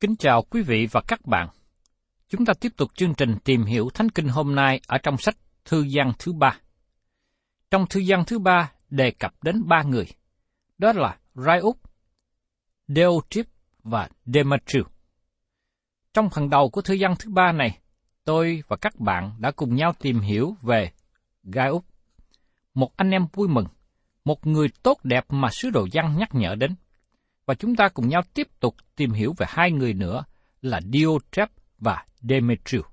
Kính chào quý vị và các bạn. Chúng ta tiếp tục chương trình tìm hiểu Thánh Kinh hôm nay ở trong sách Thư văn thứ ba. Trong Thư văn thứ ba đề cập đến ba người, đó là Rai Úc, Deotrip và Demetriu. Trong phần đầu của Thư văn thứ ba này, tôi và các bạn đã cùng nhau tìm hiểu về Gai Úc, một anh em vui mừng, một người tốt đẹp mà sứ đồ văn nhắc nhở đến. Và chúng ta cùng nhau tiếp tục tìm hiểu về hai người nữa là Diotrep và Demetrius.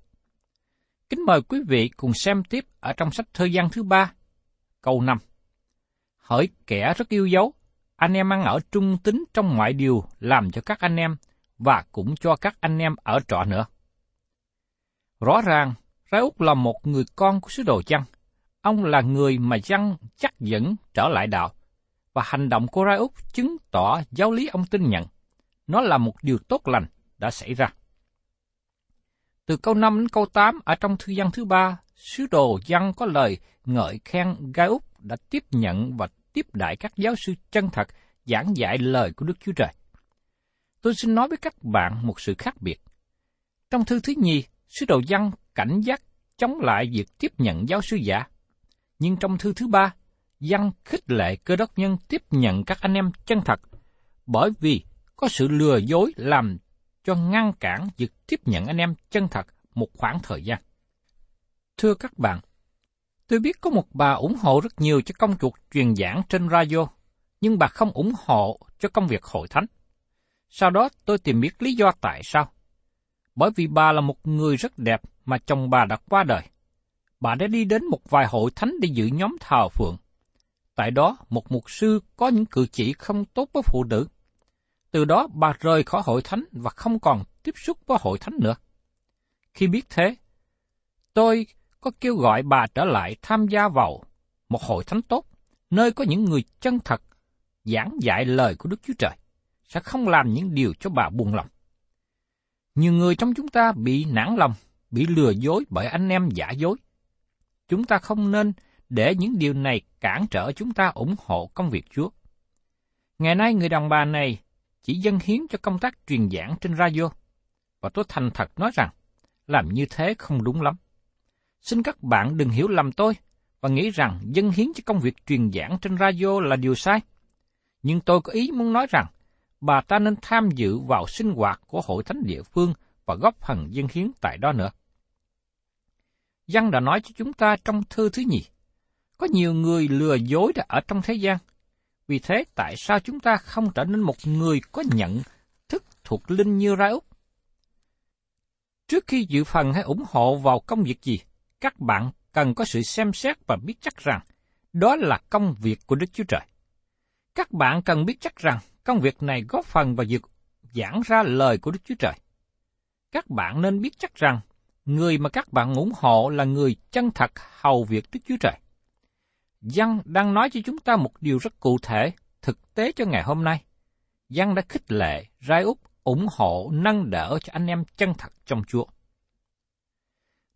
Kính mời quý vị cùng xem tiếp ở trong sách Thơ gian thứ ba, câu 5. Hỡi kẻ rất yêu dấu, anh em ăn ở trung tính trong mọi điều làm cho các anh em và cũng cho các anh em ở trọ nữa. Rõ ràng, Rai Úc là một người con của sứ đồ chăng. Ông là người mà chăng chắc dẫn trở lại đạo, và hành động của Rai Úc chứng tỏ giáo lý ông tin nhận. Nó là một điều tốt lành đã xảy ra. Từ câu 5 đến câu 8 ở trong thư văn thứ ba, sứ đồ dân có lời ngợi khen Gai Úc đã tiếp nhận và tiếp đại các giáo sư chân thật giảng dạy lời của Đức Chúa Trời. Tôi xin nói với các bạn một sự khác biệt. Trong thư thứ nhì, sứ đồ dân cảnh giác chống lại việc tiếp nhận giáo sư giả. Nhưng trong thư thứ ba, dân khích lệ cơ đốc nhân tiếp nhận các anh em chân thật, bởi vì có sự lừa dối làm cho ngăn cản việc tiếp nhận anh em chân thật một khoảng thời gian. Thưa các bạn, tôi biết có một bà ủng hộ rất nhiều cho công cuộc truyền giảng trên radio, nhưng bà không ủng hộ cho công việc hội thánh. Sau đó tôi tìm biết lý do tại sao. Bởi vì bà là một người rất đẹp mà chồng bà đã qua đời. Bà đã đi đến một vài hội thánh để giữ nhóm thờ phượng. Tại đó, một mục sư có những cử chỉ không tốt với phụ nữ. Từ đó bà rời khỏi hội thánh và không còn tiếp xúc với hội thánh nữa. Khi biết thế, tôi có kêu gọi bà trở lại tham gia vào một hội thánh tốt, nơi có những người chân thật giảng dạy lời của Đức Chúa Trời, sẽ không làm những điều cho bà buồn lòng. Nhiều người trong chúng ta bị nản lòng, bị lừa dối bởi anh em giả dối. Chúng ta không nên để những điều này cản trở chúng ta ủng hộ công việc Chúa. Ngày nay người đàn bà này chỉ dâng hiến cho công tác truyền giảng trên radio, và tôi thành thật nói rằng, làm như thế không đúng lắm. Xin các bạn đừng hiểu lầm tôi và nghĩ rằng dâng hiến cho công việc truyền giảng trên radio là điều sai. Nhưng tôi có ý muốn nói rằng, bà ta nên tham dự vào sinh hoạt của hội thánh địa phương và góp phần dân hiến tại đó nữa. Văn đã nói cho chúng ta trong thư thứ nhì, có nhiều người lừa dối đã ở trong thế gian. Vì thế tại sao chúng ta không trở nên một người có nhận thức thuộc linh như Ra Úc? Trước khi dự phần hay ủng hộ vào công việc gì, các bạn cần có sự xem xét và biết chắc rằng đó là công việc của Đức Chúa Trời. Các bạn cần biết chắc rằng công việc này góp phần vào việc giảng ra lời của Đức Chúa Trời. Các bạn nên biết chắc rằng người mà các bạn ủng hộ là người chân thật hầu việc Đức Chúa Trời. Văn đang nói cho chúng ta một điều rất cụ thể, thực tế cho ngày hôm nay. Văn đã khích lệ, rai úp, ủng hộ, nâng đỡ cho anh em chân thật trong Chúa.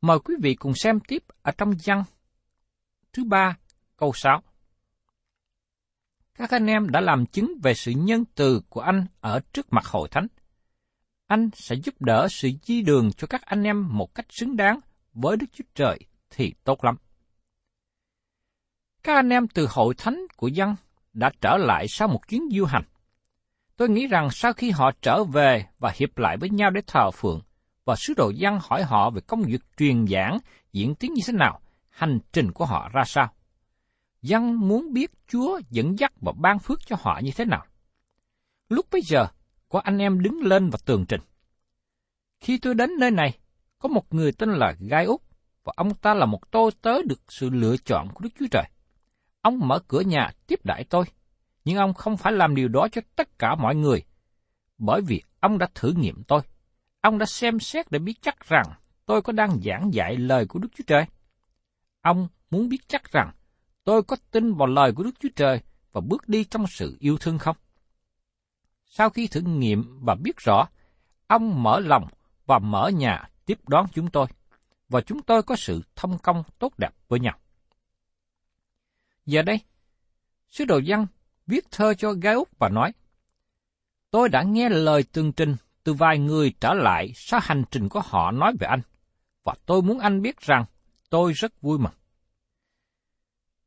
Mời quý vị cùng xem tiếp ở trong văn thứ ba câu 6. Các anh em đã làm chứng về sự nhân từ của anh ở trước mặt hội thánh. Anh sẽ giúp đỡ sự di đường cho các anh em một cách xứng đáng với Đức Chúa Trời thì tốt lắm. Các anh em từ hội thánh của dân đã trở lại sau một chuyến du hành. Tôi nghĩ rằng sau khi họ trở về và hiệp lại với nhau để thờ phượng, và sứ đồ dân hỏi họ về công việc truyền giảng diễn tiến như thế nào, hành trình của họ ra sao. Dân muốn biết Chúa dẫn dắt và ban phước cho họ như thế nào. Lúc bấy giờ, có anh em đứng lên và tường trình. Khi tôi đến nơi này, có một người tên là Gai Úc, và ông ta là một tôi tớ được sự lựa chọn của Đức Chúa Trời. Ông mở cửa nhà tiếp đãi tôi, nhưng ông không phải làm điều đó cho tất cả mọi người, bởi vì ông đã thử nghiệm tôi. Ông đã xem xét để biết chắc rằng tôi có đang giảng dạy lời của Đức Chúa Trời. Ông muốn biết chắc rằng tôi có tin vào lời của Đức Chúa Trời và bước đi trong sự yêu thương không? Sau khi thử nghiệm và biết rõ, ông mở lòng và mở nhà tiếp đón chúng tôi, và chúng tôi có sự thông công tốt đẹp với nhau. Giờ đây, sứ đồ văn viết thơ cho gái Úc và nói, Tôi đã nghe lời tường trình từ vài người trở lại sau hành trình của họ nói về anh, và tôi muốn anh biết rằng tôi rất vui mừng.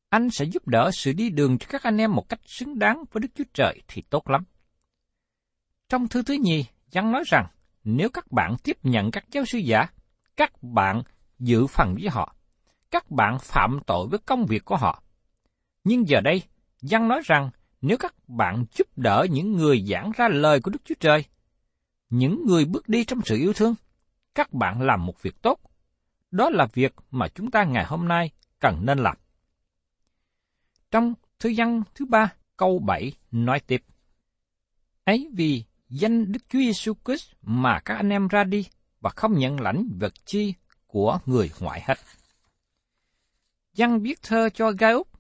Anh sẽ giúp đỡ sự đi đường cho các anh em một cách xứng đáng với Đức Chúa Trời thì tốt lắm. Trong thư thứ nhì, Giăng nói rằng nếu các bạn tiếp nhận các giáo sư giả, các bạn dự phần với họ, các bạn phạm tội với công việc của họ. Nhưng giờ đây, Giăng nói rằng nếu các bạn giúp đỡ những người giảng ra lời của Đức Chúa Trời, những người bước đi trong sự yêu thương, các bạn làm một việc tốt. Đó là việc mà chúng ta ngày hôm nay cần nên làm. Trong thư văn thứ ba, câu 7 nói tiếp. Ấy vì danh Đức Chúa Giêsu Christ mà các anh em ra đi và không nhận lãnh vật chi của người ngoại hết. Văn viết thơ cho Gai Úc.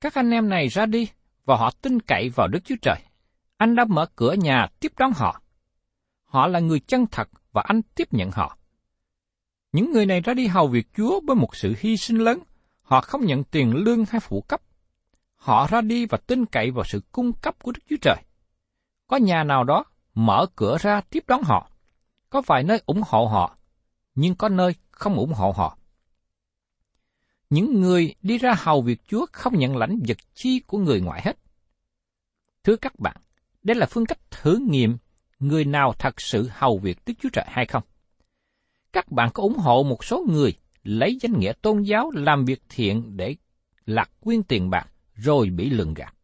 Các anh em này ra đi và họ tin cậy vào Đức Chúa Trời. Anh đã mở cửa nhà tiếp đón họ. Họ là người chân thật và anh tiếp nhận họ. Những người này ra đi hầu việc Chúa với một sự hy sinh lớn. Họ không nhận tiền lương hay phụ cấp. Họ ra đi và tin cậy vào sự cung cấp của Đức Chúa Trời. Có nhà nào đó mở cửa ra tiếp đón họ. Có vài nơi ủng hộ họ, nhưng có nơi không ủng hộ họ. Những người đi ra hầu việc Chúa không nhận lãnh vật chi của người ngoại hết. Thưa các bạn, đây là phương cách thử nghiệm người nào thật sự hầu việc Đức Chúa Trời hay không. Các bạn có ủng hộ một số người lấy danh nghĩa tôn giáo làm việc thiện để lạc quyên tiền bạc rồi bị lường gạt.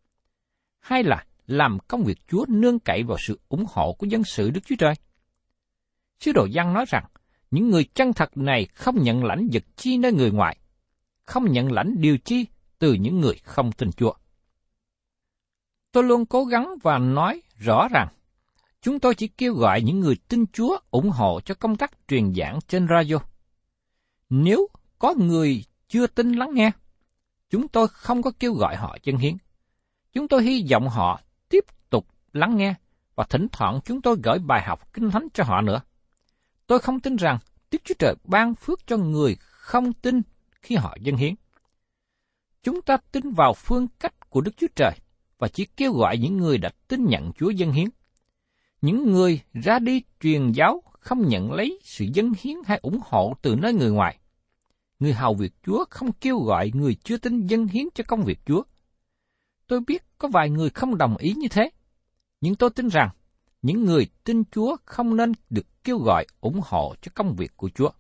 Hay là làm công việc Chúa nương cậy vào sự ủng hộ của dân sự Đức Chúa Trời. Sứ đồ Giăng nói rằng, những người chân thật này không nhận lãnh vật chi nơi người ngoại, không nhận lãnh điều chi từ những người không tin Chúa. Tôi luôn cố gắng và nói rõ rằng chúng tôi chỉ kêu gọi những người tin Chúa ủng hộ cho công tác truyền giảng trên radio. Nếu có người chưa tin lắng nghe, chúng tôi không có kêu gọi họ chân hiến. Chúng tôi hy vọng họ tiếp tục lắng nghe và thỉnh thoảng chúng tôi gửi bài học kinh thánh cho họ nữa. Tôi không tin rằng Đức Chúa Trời ban phước cho người không tin khi họ dân hiến. Chúng ta tin vào phương cách của Đức Chúa Trời và chỉ kêu gọi những người đã tin nhận Chúa dân hiến. Những người ra đi truyền giáo không nhận lấy sự dân hiến hay ủng hộ từ nơi người ngoài. Người hầu việc Chúa không kêu gọi người chưa tin dân hiến cho công việc Chúa. Tôi biết có vài người không đồng ý như thế. Nhưng tôi tin rằng, những người tin Chúa không nên được kêu gọi ủng hộ cho công việc của Chúa.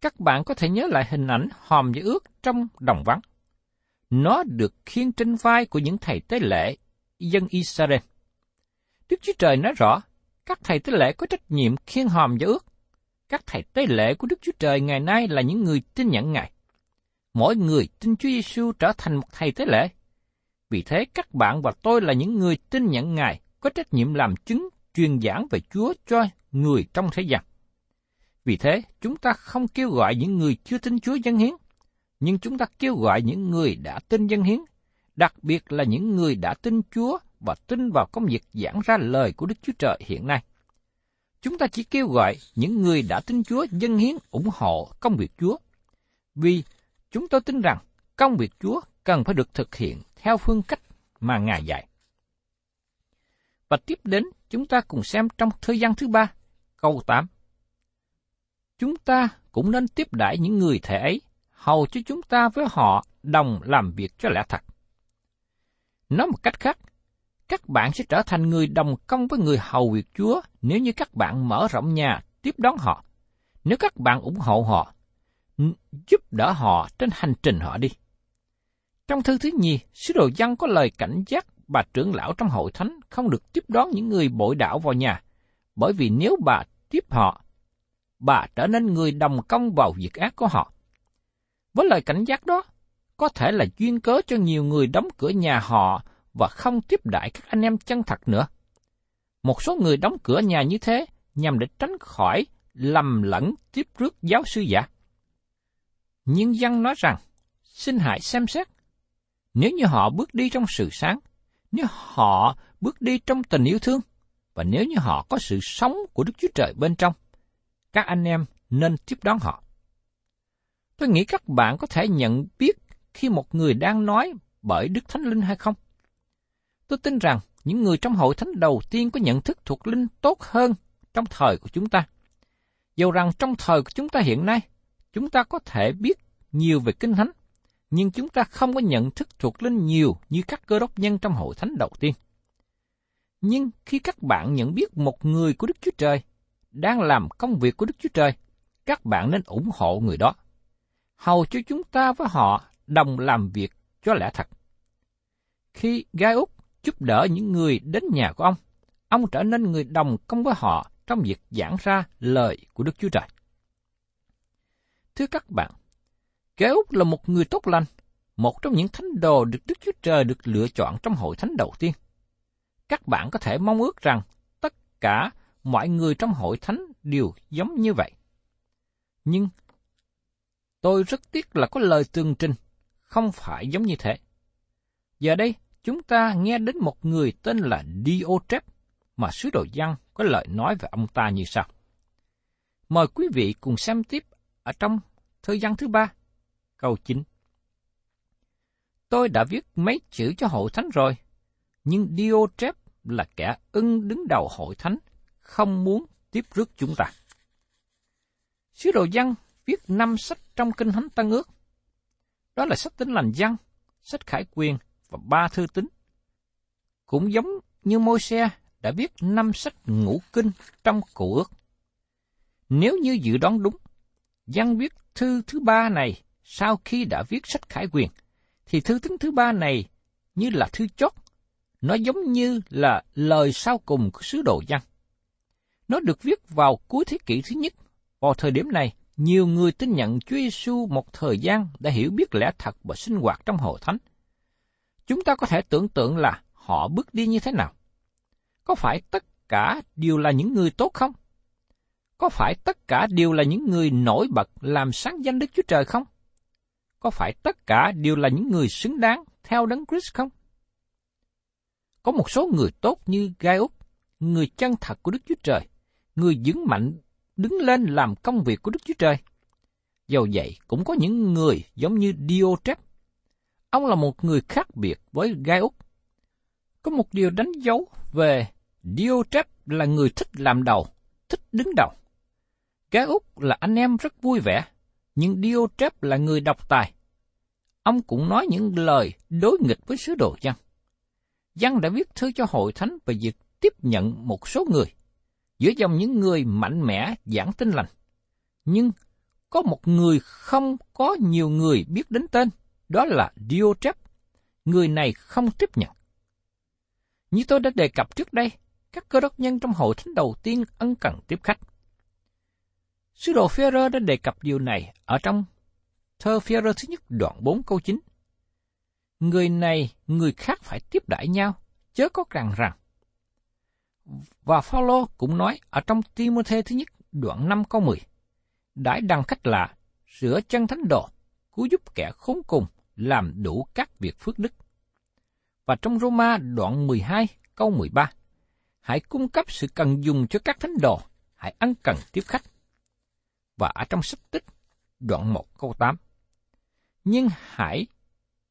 Các bạn có thể nhớ lại hình ảnh hòm giữ ước trong đồng vắng. Nó được khiêng trên vai của những thầy tế lễ, dân Israel. Đức Chúa Trời nói rõ, các thầy tế lễ có trách nhiệm khiêng hòm giữ ước. Các thầy tế lễ của Đức Chúa Trời ngày nay là những người tin nhận Ngài. Mỗi người tin Chúa Giêsu trở thành một thầy tế lễ. Vì thế các bạn và tôi là những người tin nhận Ngài có trách nhiệm làm chứng truyền giảng về Chúa cho người trong thế gian. Vì thế, chúng ta không kêu gọi những người chưa tin Chúa dân hiến, nhưng chúng ta kêu gọi những người đã tin dân hiến, đặc biệt là những người đã tin Chúa và tin vào công việc giảng ra lời của Đức Chúa Trời hiện nay. Chúng ta chỉ kêu gọi những người đã tin Chúa dân hiến ủng hộ công việc Chúa, vì chúng tôi tin rằng công việc Chúa cần phải được thực hiện theo phương cách mà Ngài dạy. Và tiếp đến, chúng ta cùng xem trong thời gian thứ ba, câu 8. Chúng ta cũng nên tiếp đãi những người thể ấy, hầu cho chúng ta với họ đồng làm việc cho lẽ thật. Nói một cách khác, các bạn sẽ trở thành người đồng công với người hầu việc Chúa nếu như các bạn mở rộng nhà tiếp đón họ, nếu các bạn ủng hộ họ, giúp đỡ họ trên hành trình họ đi. Trong thư thứ nhì, sứ đồ dân có lời cảnh giác bà trưởng lão trong hội thánh không được tiếp đón những người bội đạo vào nhà, bởi vì nếu bà tiếp họ, bà trở nên người đồng công vào việc ác của họ. Với lời cảnh giác đó, có thể là duyên cớ cho nhiều người đóng cửa nhà họ và không tiếp đại các anh em chân thật nữa. Một số người đóng cửa nhà như thế nhằm để tránh khỏi lầm lẫn tiếp rước giáo sư giả. Nhưng dân nói rằng, xin hãy xem xét. Nếu như họ bước đi trong sự sáng, nếu họ bước đi trong tình yêu thương, và nếu như họ có sự sống của Đức Chúa Trời bên trong, các anh em nên tiếp đón họ. Tôi nghĩ các bạn có thể nhận biết khi một người đang nói bởi Đức Thánh Linh hay không. Tôi tin rằng những người trong hội thánh đầu tiên có nhận thức thuộc linh tốt hơn trong thời của chúng ta. Dù rằng trong thời của chúng ta hiện nay, chúng ta có thể biết nhiều về kinh thánh, nhưng chúng ta không có nhận thức thuộc linh nhiều như các cơ đốc nhân trong hội thánh đầu tiên. Nhưng khi các bạn nhận biết một người của Đức Chúa Trời đang làm công việc của Đức Chúa Trời, các bạn nên ủng hộ người đó. Hầu cho chúng ta với họ đồng làm việc cho lẽ thật. Khi Gai Úc giúp đỡ những người đến nhà của ông, ông trở nên người đồng công với họ trong việc giảng ra lời của Đức Chúa Trời. Thưa các bạn, Gai Úc là một người tốt lành, một trong những thánh đồ được Đức Chúa Trời được lựa chọn trong hội thánh đầu tiên. Các bạn có thể mong ước rằng tất cả mọi người trong hội thánh đều giống như vậy. Nhưng tôi rất tiếc là có lời tường trình không phải giống như thế. Giờ đây, chúng ta nghe đến một người tên là Diotrep mà sứ đồ văn có lời nói về ông ta như sau. Mời quý vị cùng xem tiếp ở trong thời gian thứ ba, câu 9. Tôi đã viết mấy chữ cho hội thánh rồi, nhưng Diotrep là kẻ ưng đứng đầu hội thánh, không muốn tiếp rước chúng ta. Sứ đồ giăng viết năm sách trong Kinh Thánh Tân Ước. Đó là sách tính lành giăng, sách khải quyền và ba thư tín. Cũng giống như môi xe đã viết năm sách ngũ kinh trong cụ ước. Nếu như dự đoán đúng, giăng viết thư thứ ba này sau khi đã viết sách khải quyền, thì thư tính thứ ba này như là thư chót, nó giống như là lời sau cùng của sứ đồ giăng. Nó được viết vào cuối thế kỷ thứ nhất. Vào thời điểm này, nhiều người tin nhận Chúa Giêsu một thời gian đã hiểu biết lẽ thật và sinh hoạt trong hội thánh. Chúng ta có thể tưởng tượng là họ bước đi như thế nào. Có phải tất cả đều là những người tốt không? Có phải tất cả đều là những người nổi bật làm sáng danh Đức Chúa Trời không? Có phải tất cả đều là những người xứng đáng theo đấng Christ không? Có một số người tốt như Gai Úc, người chân thật của Đức Chúa Trời, người vững mạnh đứng lên làm công việc của Đức Chúa Trời. Dầu vậy cũng có những người giống như Diotrep. Ông là một người khác biệt với Gai Úc. Có một điều đánh dấu về Diotrep là người thích làm đầu, thích đứng đầu. Gai Úc là anh em rất vui vẻ, nhưng Diotrep là người độc tài. Ông cũng nói những lời đối nghịch với sứ đồ dân. Giăng đã viết thư cho hội thánh về việc tiếp nhận một số người, giữa dòng những người mạnh mẽ giảng tin lành. Nhưng có một người không có nhiều người biết đến tên, đó là Diotrep. Người này không tiếp nhận. Như tôi đã đề cập trước đây, các cơ đốc nhân trong hội thánh đầu tiên ân cần tiếp khách. Sứ đồ Führer đã đề cập điều này ở trong thơ Führer thứ nhất đoạn 4 câu 9. Người này, người khác phải tiếp đãi nhau, chớ có rằng rằng. Và Phaolô cũng nói ở trong Timôthê thứ nhất đoạn 5 câu 10. Đãi đăng khách lạ, sửa chân thánh đồ, cứu giúp kẻ khốn cùng, làm đủ các việc phước đức. Và trong Roma đoạn 12 câu 13. Hãy cung cấp sự cần dùng cho các thánh đồ, hãy ăn cần tiếp khách. Và ở trong sách tích, đoạn 1 câu 8. Nhưng hãy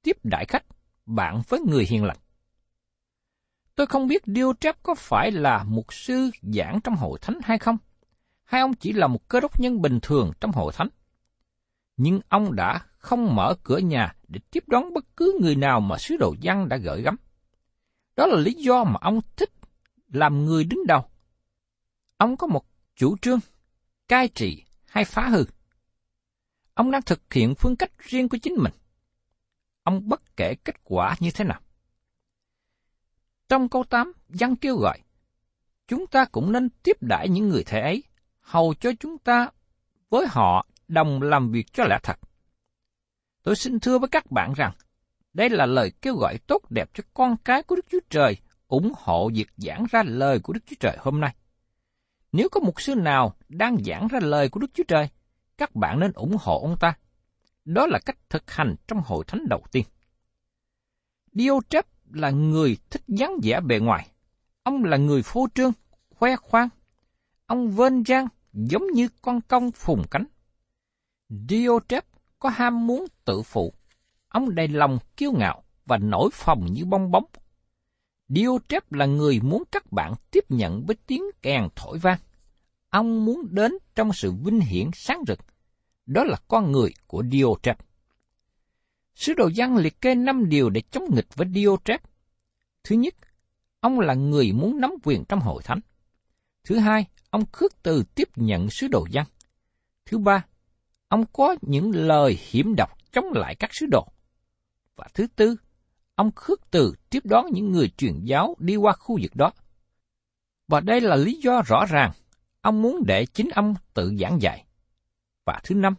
tiếp đại khách bạn với người hiền lành. Tôi không biết Diotrep có phải là mục sư giảng trong hội thánh hay không, hay ông chỉ là một cơ đốc nhân bình thường trong hội thánh. Nhưng ông đã không mở cửa nhà để tiếp đón bất cứ người nào mà sứ đồ dân đã gửi gắm. Đó là lý do mà ông thích làm người đứng đầu. Ông có một chủ trương, cai trị hay phá hư. Ông đang thực hiện phương cách riêng của chính mình. Ông bất kể kết quả như thế nào. Trong câu 8, dân kêu gọi, chúng ta cũng nên tiếp đãi những người thế ấy, hầu cho chúng ta với họ đồng làm việc cho lẽ thật. Tôi xin thưa với các bạn rằng, đây là lời kêu gọi tốt đẹp cho con cái của Đức Chúa Trời, ủng hộ việc giảng ra lời của Đức Chúa Trời hôm nay. Nếu có một sư nào đang giảng ra lời của Đức Chúa Trời, các bạn nên ủng hộ ông ta. Đó là cách thực hành trong hội thánh đầu tiên. Diotrep là người thích dáng vẻ bề ngoài. Ông là người phô trương, khoe khoang. Ông vên rang giống như con công phùng cánh. Diotrep có ham muốn tự phụ. Ông đầy lòng kiêu ngạo và nổi phòng như bong bóng. Diotrep là người muốn các bạn tiếp nhận với tiếng kèn thổi vang. Ông muốn đến trong sự vinh hiển sáng rực. Đó là con người của Diotrep. Sứ đồ văn liệt kê năm điều để chống nghịch với Diotrep. Thứ nhất, ông là người muốn nắm quyền trong hội thánh. Thứ hai, ông khước từ tiếp nhận sứ đồ văn. Thứ ba, ông có những lời hiểm độc chống lại các sứ đồ. Và thứ tư, ông khước từ tiếp đón những người truyền giáo đi qua khu vực đó. Và đây là lý do rõ ràng, ông muốn để chính ông tự giảng dạy. Và thứ năm,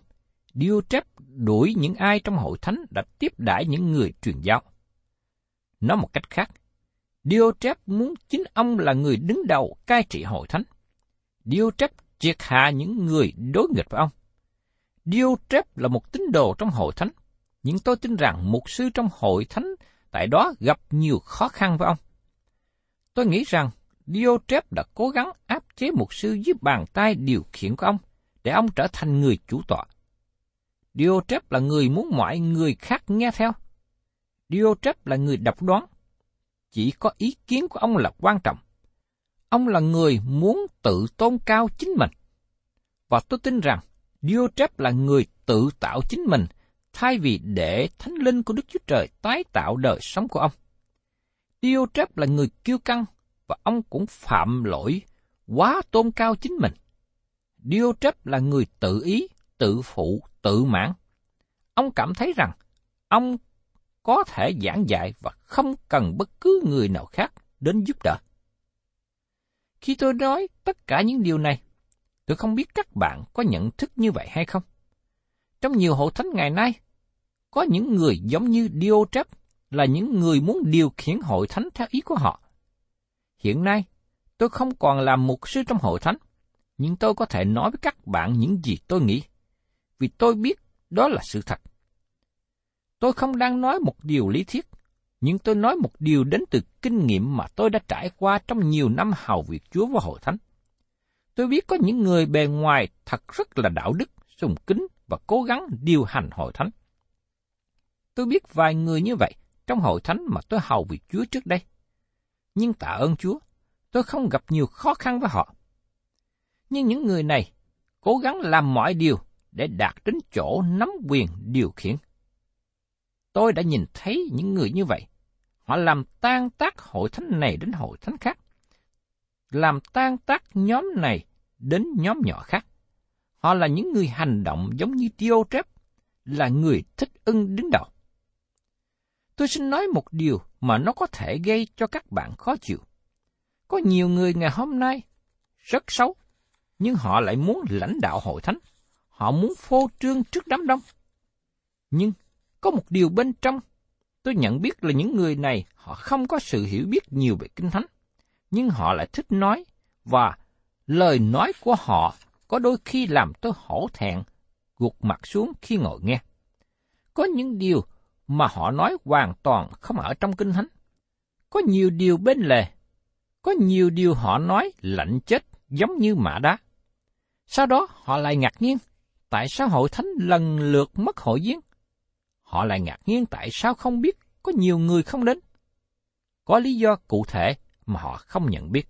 Diotrep đuổi những ai trong hội thánh đã tiếp đãi những người truyền giáo. Nói một cách khác, Diotrep muốn chính ông là người đứng đầu cai trị hội thánh. Diotrep triệt hạ những người đối nghịch với ông. Diotrep là một tín đồ trong hội thánh, nhưng tôi tin rằng mục sư trong hội thánh tại đó gặp nhiều khó khăn với ông. Tôi nghĩ rằng Diotrep đã cố gắng áp chế mục sư dưới bàn tay điều khiển của ông, để ông trở thành người chủ tọa. Diotrep là người muốn mọi người khác nghe theo. Diotrep là người độc đoán. Chỉ có ý kiến của ông là quan trọng. Ông là người muốn tự tôn cao chính mình. Và tôi tin rằng Diotrep là người tự tạo chính mình thay vì để thánh linh của Đức Chúa Trời tái tạo đời sống của ông. Diotrep là người kiêu căng và ông cũng phạm lỗi quá tôn cao chính mình. Diotrep là người tự ý, tự phụ, tự mãn. Ông cảm thấy rằng ông có thể giảng dạy và không cần bất cứ người nào khác đến giúp đỡ. Khi tôi nói tất cả những điều này, tôi không biết các bạn có nhận thức như vậy hay không. Trong nhiều hội thánh ngày nay, có những người giống như Diotrep là những người muốn điều khiển hội thánh theo ý của họ. Hiện nay, tôi không còn làm mục sư trong hội thánh, nhưng tôi có thể nói với các bạn những gì tôi nghĩ, vì tôi biết đó là sự thật. Tôi không đang nói một điều lý thuyết, nhưng tôi nói một điều đến từ kinh nghiệm mà tôi đã trải qua trong nhiều năm hầu việc Chúa và hội thánh. Tôi biết có những người bề ngoài thật rất là đạo đức, sùng kính và cố gắng điều hành hội thánh. Tôi biết vài người như vậy trong hội thánh mà tôi hầu việc Chúa trước đây. Nhưng tạ ơn Chúa, tôi không gặp nhiều khó khăn với họ. Nhưng những người này cố gắng làm mọi điều để đạt đến chỗ nắm quyền điều khiển. Tôi đã nhìn thấy những người như vậy. Họ làm tan tác hội thánh này đến hội thánh khác. Làm tan tác nhóm này đến nhóm nhỏ khác. Họ là những người hành động giống như tiêu trép, là người thích ưng đứng đầu. Tôi xin nói một điều mà nó có thể gây cho các bạn khó chịu. Có nhiều người ngày hôm nay rất xấu, nhưng họ lại muốn lãnh đạo hội thánh. Họ muốn phô trương trước đám đông. Nhưng có một điều bên trong, tôi nhận biết là những người này họ không có sự hiểu biết nhiều về Kinh Thánh, nhưng họ lại thích nói, và lời nói của họ có đôi khi làm tôi hổ thẹn, gục mặt xuống khi ngồi nghe. Có những điều mà họ nói hoàn toàn không ở trong Kinh Thánh. Có nhiều điều bên lề, có nhiều điều họ nói lạnh chết giống như mã đá. Sau đó họ lại ngạc nhiên, tại sao hội thánh lần lượt mất hội viên? Họ lại ngạc nhiên tại sao không biết có nhiều người không đến. Có lý do cụ thể mà họ không nhận biết.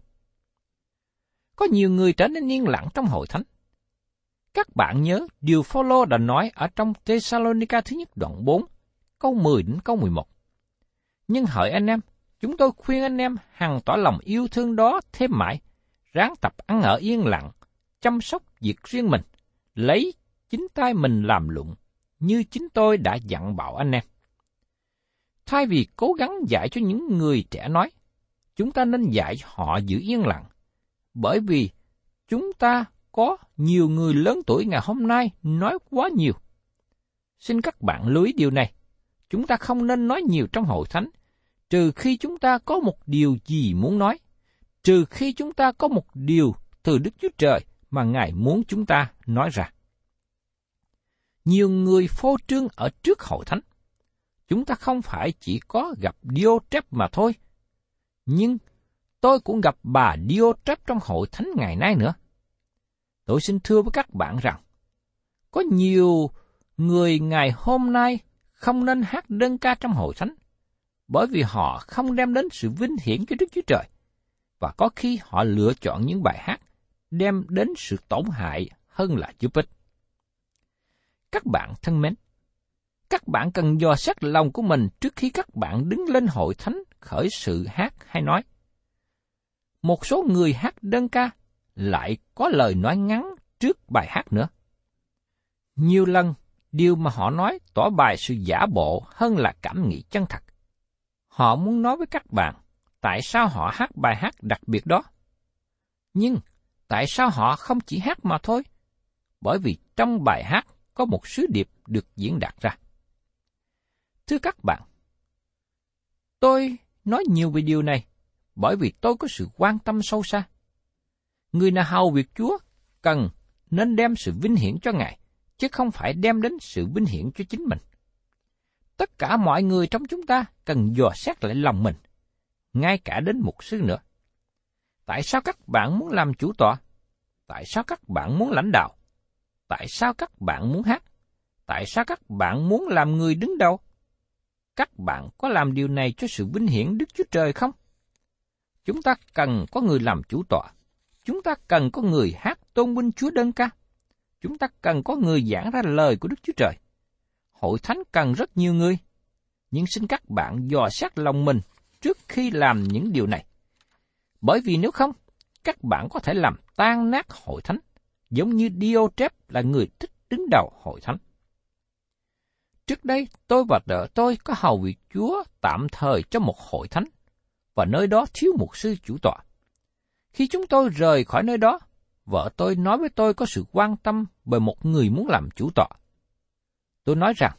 Có nhiều người trở nên yên lặng trong hội thánh. Các bạn nhớ điều Phaolô đã nói ở trong Thessalonica thứ nhất đoạn 4, câu 10 đến câu 11. Nhưng hỡi anh em, chúng tôi khuyên anh em hằng tỏ lòng yêu thương đó thêm mãi, ráng tập ăn ở yên lặng, chăm sóc việc riêng mình, lấy chính tay mình làm lụng, như chính tôi đã dặn bảo anh em. Thay vì cố gắng dạy cho những người trẻ nói, chúng ta nên dạy họ giữ yên lặng, bởi vì chúng ta có nhiều người lớn tuổi ngày hôm nay nói quá nhiều. Xin các bạn lưu ý điều này, chúng ta không nên nói nhiều trong hội thánh, trừ khi chúng ta có một điều gì muốn nói, trừ khi chúng ta có một điều từ Đức Chúa Trời mà Ngài muốn chúng ta nói ra. Nhiều người phô trương ở trước hội thánh. Chúng ta không phải chỉ có gặp Diotrep mà thôi, nhưng tôi cũng gặp bà Diotrep trong hội thánh ngày nay nữa. Tôi xin thưa với các bạn rằng, có nhiều người ngày hôm nay không nên hát đơn ca trong hội thánh, bởi vì họ không đem đến sự vinh hiển cho Đức Chúa Trời, và có khi họ lựa chọn những bài hát đem đến sự tổn hại hơn là giúp ích. Các bạn thân mến, các bạn cần dò xét lòng của mình trước khi các bạn đứng lên hội thánh khởi sự hát hay nói. Một số người hát đơn ca lại có lời nói ngắn trước bài hát nữa. Nhiều lần, điều mà họ nói tỏ bài sự giả bộ hơn là cảm nghĩ chân thật. Họ muốn nói với các bạn tại sao họ hát bài hát đặc biệt đó. Nhưng tại sao họ không chỉ hát mà thôi? Bởi vì trong bài hát có một sứ điệp được diễn đạt ra. Thưa các bạn, tôi nói nhiều về điều này bởi vì tôi có sự quan tâm sâu xa. Người nào hầu việc Chúa cần nên đem sự vinh hiển cho Ngài, chứ không phải đem đến sự vinh hiển cho chính mình. Tất cả mọi người trong chúng ta cần dò xét lại lòng mình, ngay cả đến một sư nữa. Tại sao các bạn muốn làm chủ tọa? Tại sao các bạn muốn lãnh đạo? Tại sao các bạn muốn hát? Tại sao các bạn muốn làm người đứng đầu? Các bạn có làm điều này cho sự vinh hiển Đức Chúa Trời không? Chúng ta cần có người làm chủ tọa. Chúng ta cần có người hát tôn vinh Chúa đơn ca. Chúng ta cần có người giảng ra lời của Đức Chúa Trời. Hội thánh cần rất nhiều người. Nhưng xin các bạn dò xét lòng mình trước khi làm những điều này. Bởi vì nếu không, các bạn có thể làm tan nát hội thánh, giống như Diotrep là người thích đứng đầu hội thánh. Trước đây, tôi và vợ tôi có hầu việc Chúa tạm thời cho một hội thánh, và nơi đó thiếu một sư chủ tọa. Khi chúng tôi rời khỏi nơi đó, vợ tôi nói với tôi có sự quan tâm về một người muốn làm chủ tọa. Tôi nói rằng,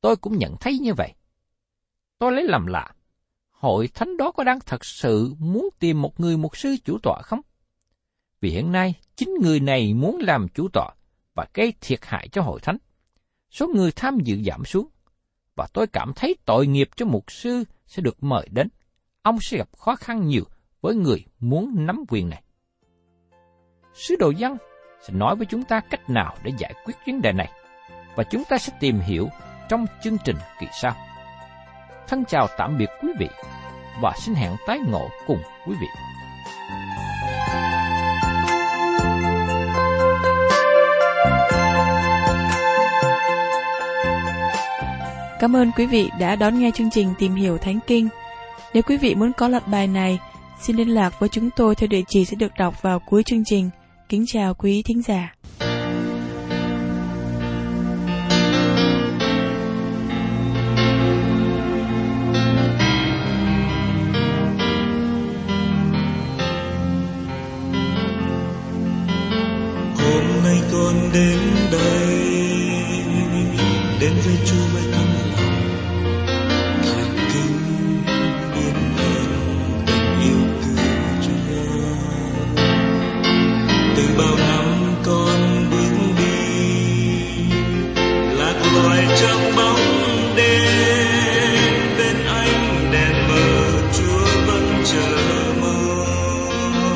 tôi cũng nhận thấy như vậy. Tôi lấy làm lạ, hội thánh đó có đang thật sự muốn tìm một người mục sư chủ tọa không? Vì hiện nay, chính người này muốn làm chủ tọa và gây thiệt hại cho hội thánh. Số người tham dự giảm xuống, và tôi cảm thấy tội nghiệp cho mục sư sẽ được mời đến. Ông sẽ gặp khó khăn nhiều với người muốn nắm quyền này. Sứ đồ dân sẽ nói với chúng ta cách nào để giải quyết vấn đề này, và chúng ta sẽ tìm hiểu trong chương trình kỳ sau. Thân chào tạm biệt quý vị, và xin hẹn tái ngộ cùng quý vị. Cảm ơn quý vị đã đón nghe chương trình Tìm hiểu Thánh Kinh. Nếu quý vị muốn có loạt bài này, xin liên lạc với chúng tôi theo địa chỉ sẽ được đọc vào cuối chương trình. Kính chào quý thính giả. hôm nay con đến đây đến với Chúa với con bao năm con bước đi. Lạc loài trong bóng đêm, bên anh đèn mờ, Chúa vẫn chờ mong.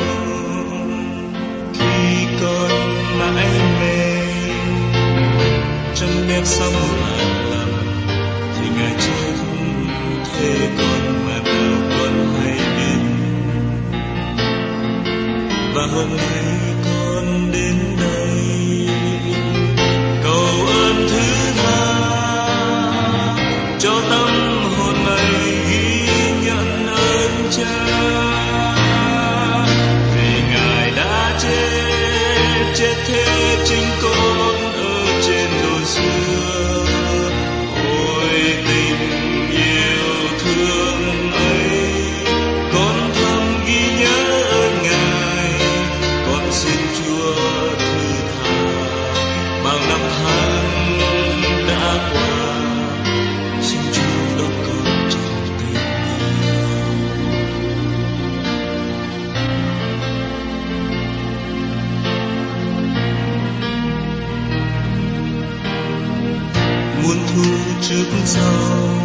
Khi con mãi mê trong nét sống an lầm thì ngài chưa thế con mà đâu con hay biết và hôm nay trước sau